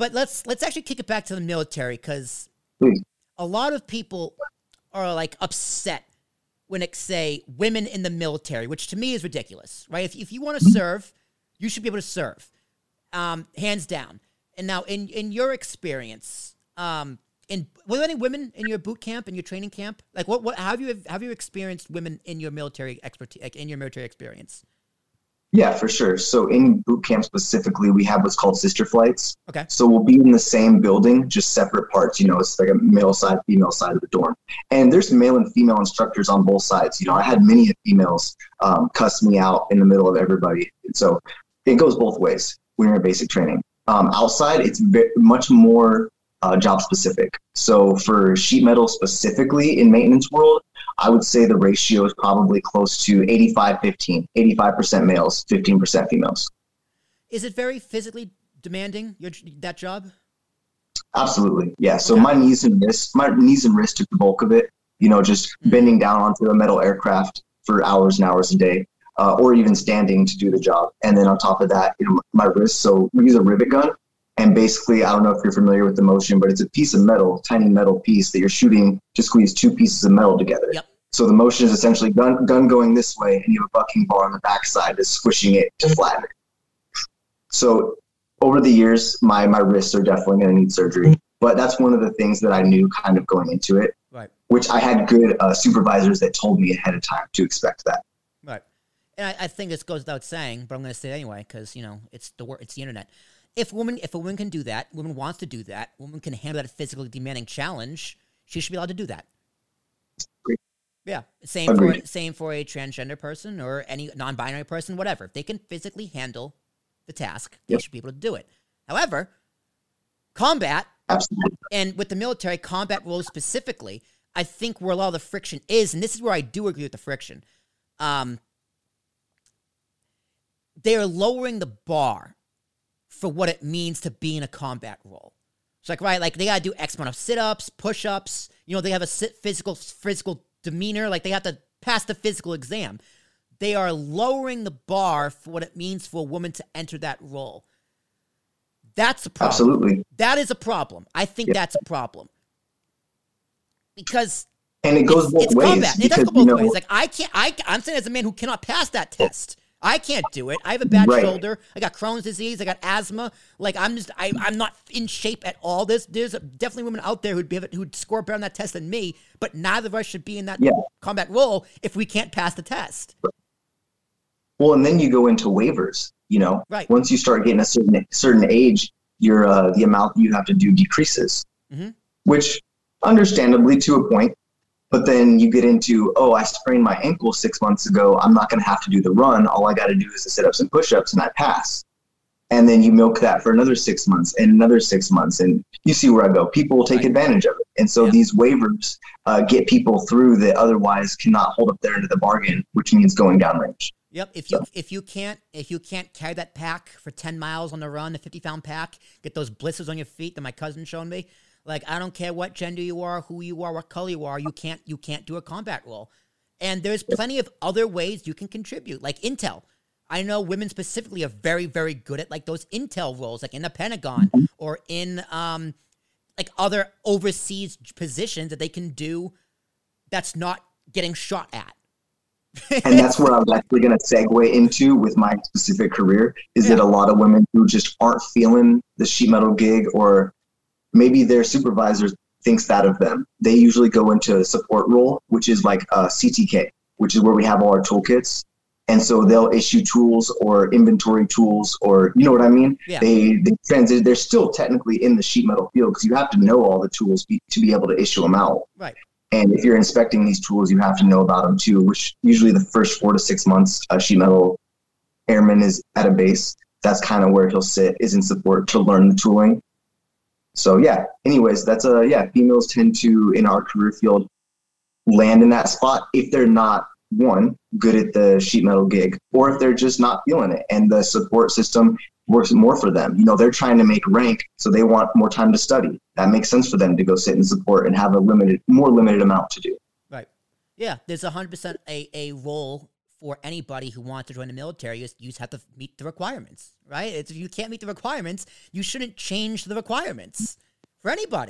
But let's let's actually kick it back to the military because a lot of people are like upset when it say women in the military, which to me is ridiculous, right? If if you want to serve, you should be able to serve, um, hands down. And now, in in your experience, um, in were there any women in your boot camp in your training camp? Like, what what how have you have you experienced women in your military expertise, like in your military experience? Yeah, for sure. So in boot camp specifically, we have what's called sister flights. Okay. So we'll be in the same building, just separate parts. You know, it's like a male side, female side of the dorm. And there's male and female instructors on both sides. You know, I had many females um, cuss me out in the middle of everybody. And so it goes both ways when you're in basic training. Um, outside, it's very, much more uh, job specific. So for sheet metal specifically in maintenance world, I would say the ratio is probably close to 85 15, 85% males, 15% females. Is it very physically demanding your that job? Absolutely. Yeah. So okay. my knees and wrists, my knees and wrists took the bulk of it, you know, just mm-hmm. bending down onto a metal aircraft for hours and hours a day. Uh, or even standing to do the job. And then on top of that, you know, my wrists. So we use a rivet gun, and basically, I don't know if you're familiar with the motion, but it's a piece of metal, tiny metal piece that you're shooting to squeeze two pieces of metal together. Yep. So the motion is essentially gun, gun going this way, and you have a bucking bar on the backside that's squishing it to flatten it. So over the years, my my wrists are definitely going to need surgery. But that's one of the things that I knew kind of going into it, right? Which I had good uh, supervisors that told me ahead of time to expect that. Right, and I, I think this goes without saying, but I'm going to say it anyway because you know it's the it's the internet. If woman if a woman can do that, woman wants to do that, woman can handle that physically demanding challenge, she should be allowed to do that. Yeah, same Agreed. for same for a transgender person or any non-binary person, whatever. If they can physically handle the task, yep. they should be able to do it. However, combat Absolutely. and with the military combat roles specifically, I think where a lot of the friction is, and this is where I do agree with the friction. Um, they are lowering the bar for what it means to be in a combat role. It's like right, like they gotta do X amount of sit-ups, push-ups. You know, they have a sit, physical physical demeanor. Like they have to pass the physical exam. They are lowering the bar for what it means for a woman to enter that role. That's a problem. Absolutely. That is a problem. I think yeah. that's a problem. Because and it goes both it's ways. Combat. It does go both you know, ways. Like I can't I I'm saying as a man who cannot pass that oh. test. I can't do it. I have a bad right. shoulder. I got Crohn's disease. I got asthma. Like I'm just, I, I'm not in shape at all. There's, there's definitely women out there who'd be, who'd score better on that test than me. But neither of us should be in that yeah. combat role if we can't pass the test. Well, and then you go into waivers. You know, right. Once you start getting a certain certain age, your uh, the amount you have to do decreases, mm-hmm. which, understandably, to a point, but then you get into, oh, I sprained my ankle six months ago. I'm not going to have to do the run. All I got to do is the sit ups and push ups, and I pass. And then you milk that for another six months and another six months. And you see where I go. People will take advantage of it. And so yeah. these waivers uh, get people through that otherwise cannot hold up their end of the bargain, which means going downrange. Yep. If you so. if you can't if you can't carry that pack for ten miles on the run, the fifty pound pack, get those blisters on your feet that my cousin showed me. Like I don't care what gender you are, who you are, what color you are, you can't you can't do a combat role. And there's plenty of other ways you can contribute, like Intel. I know women specifically are very, very good at like those Intel roles, like in the Pentagon or in um like other overseas positions that they can do that's not getting shot at. and that's where I was actually going to segue into with my specific career is yeah. that a lot of women who just aren't feeling the sheet metal gig or maybe their supervisor thinks that of them. They usually go into a support role, which is like uh, a CTK, which is where we have all our toolkits. And so they'll issue tools or inventory tools, or you know what I mean. Yeah. They they transit. They're still technically in the sheet metal field because you have to know all the tools be, to be able to issue them out. Right. And if you're inspecting these tools, you have to know about them too. Which usually the first four to six months, a sheet metal airman is at a base. That's kind of where he'll sit, is in support to learn the tooling so yeah. Anyways that's a yeah females tend to in our career field land in that spot if they're not one good at the sheet metal gig or if they're just not feeling it and the support system works more for them. You know they're trying to make rank so they want more time to study. That makes sense for them to go sit in support and have a limited more limited amount to do. Right. Yeah there's 100% a, a role for anybody who wants to join the military. You just, have to meet the requirements, right? It's, if you can't meet the requirements, you shouldn't change the requirements for anybody.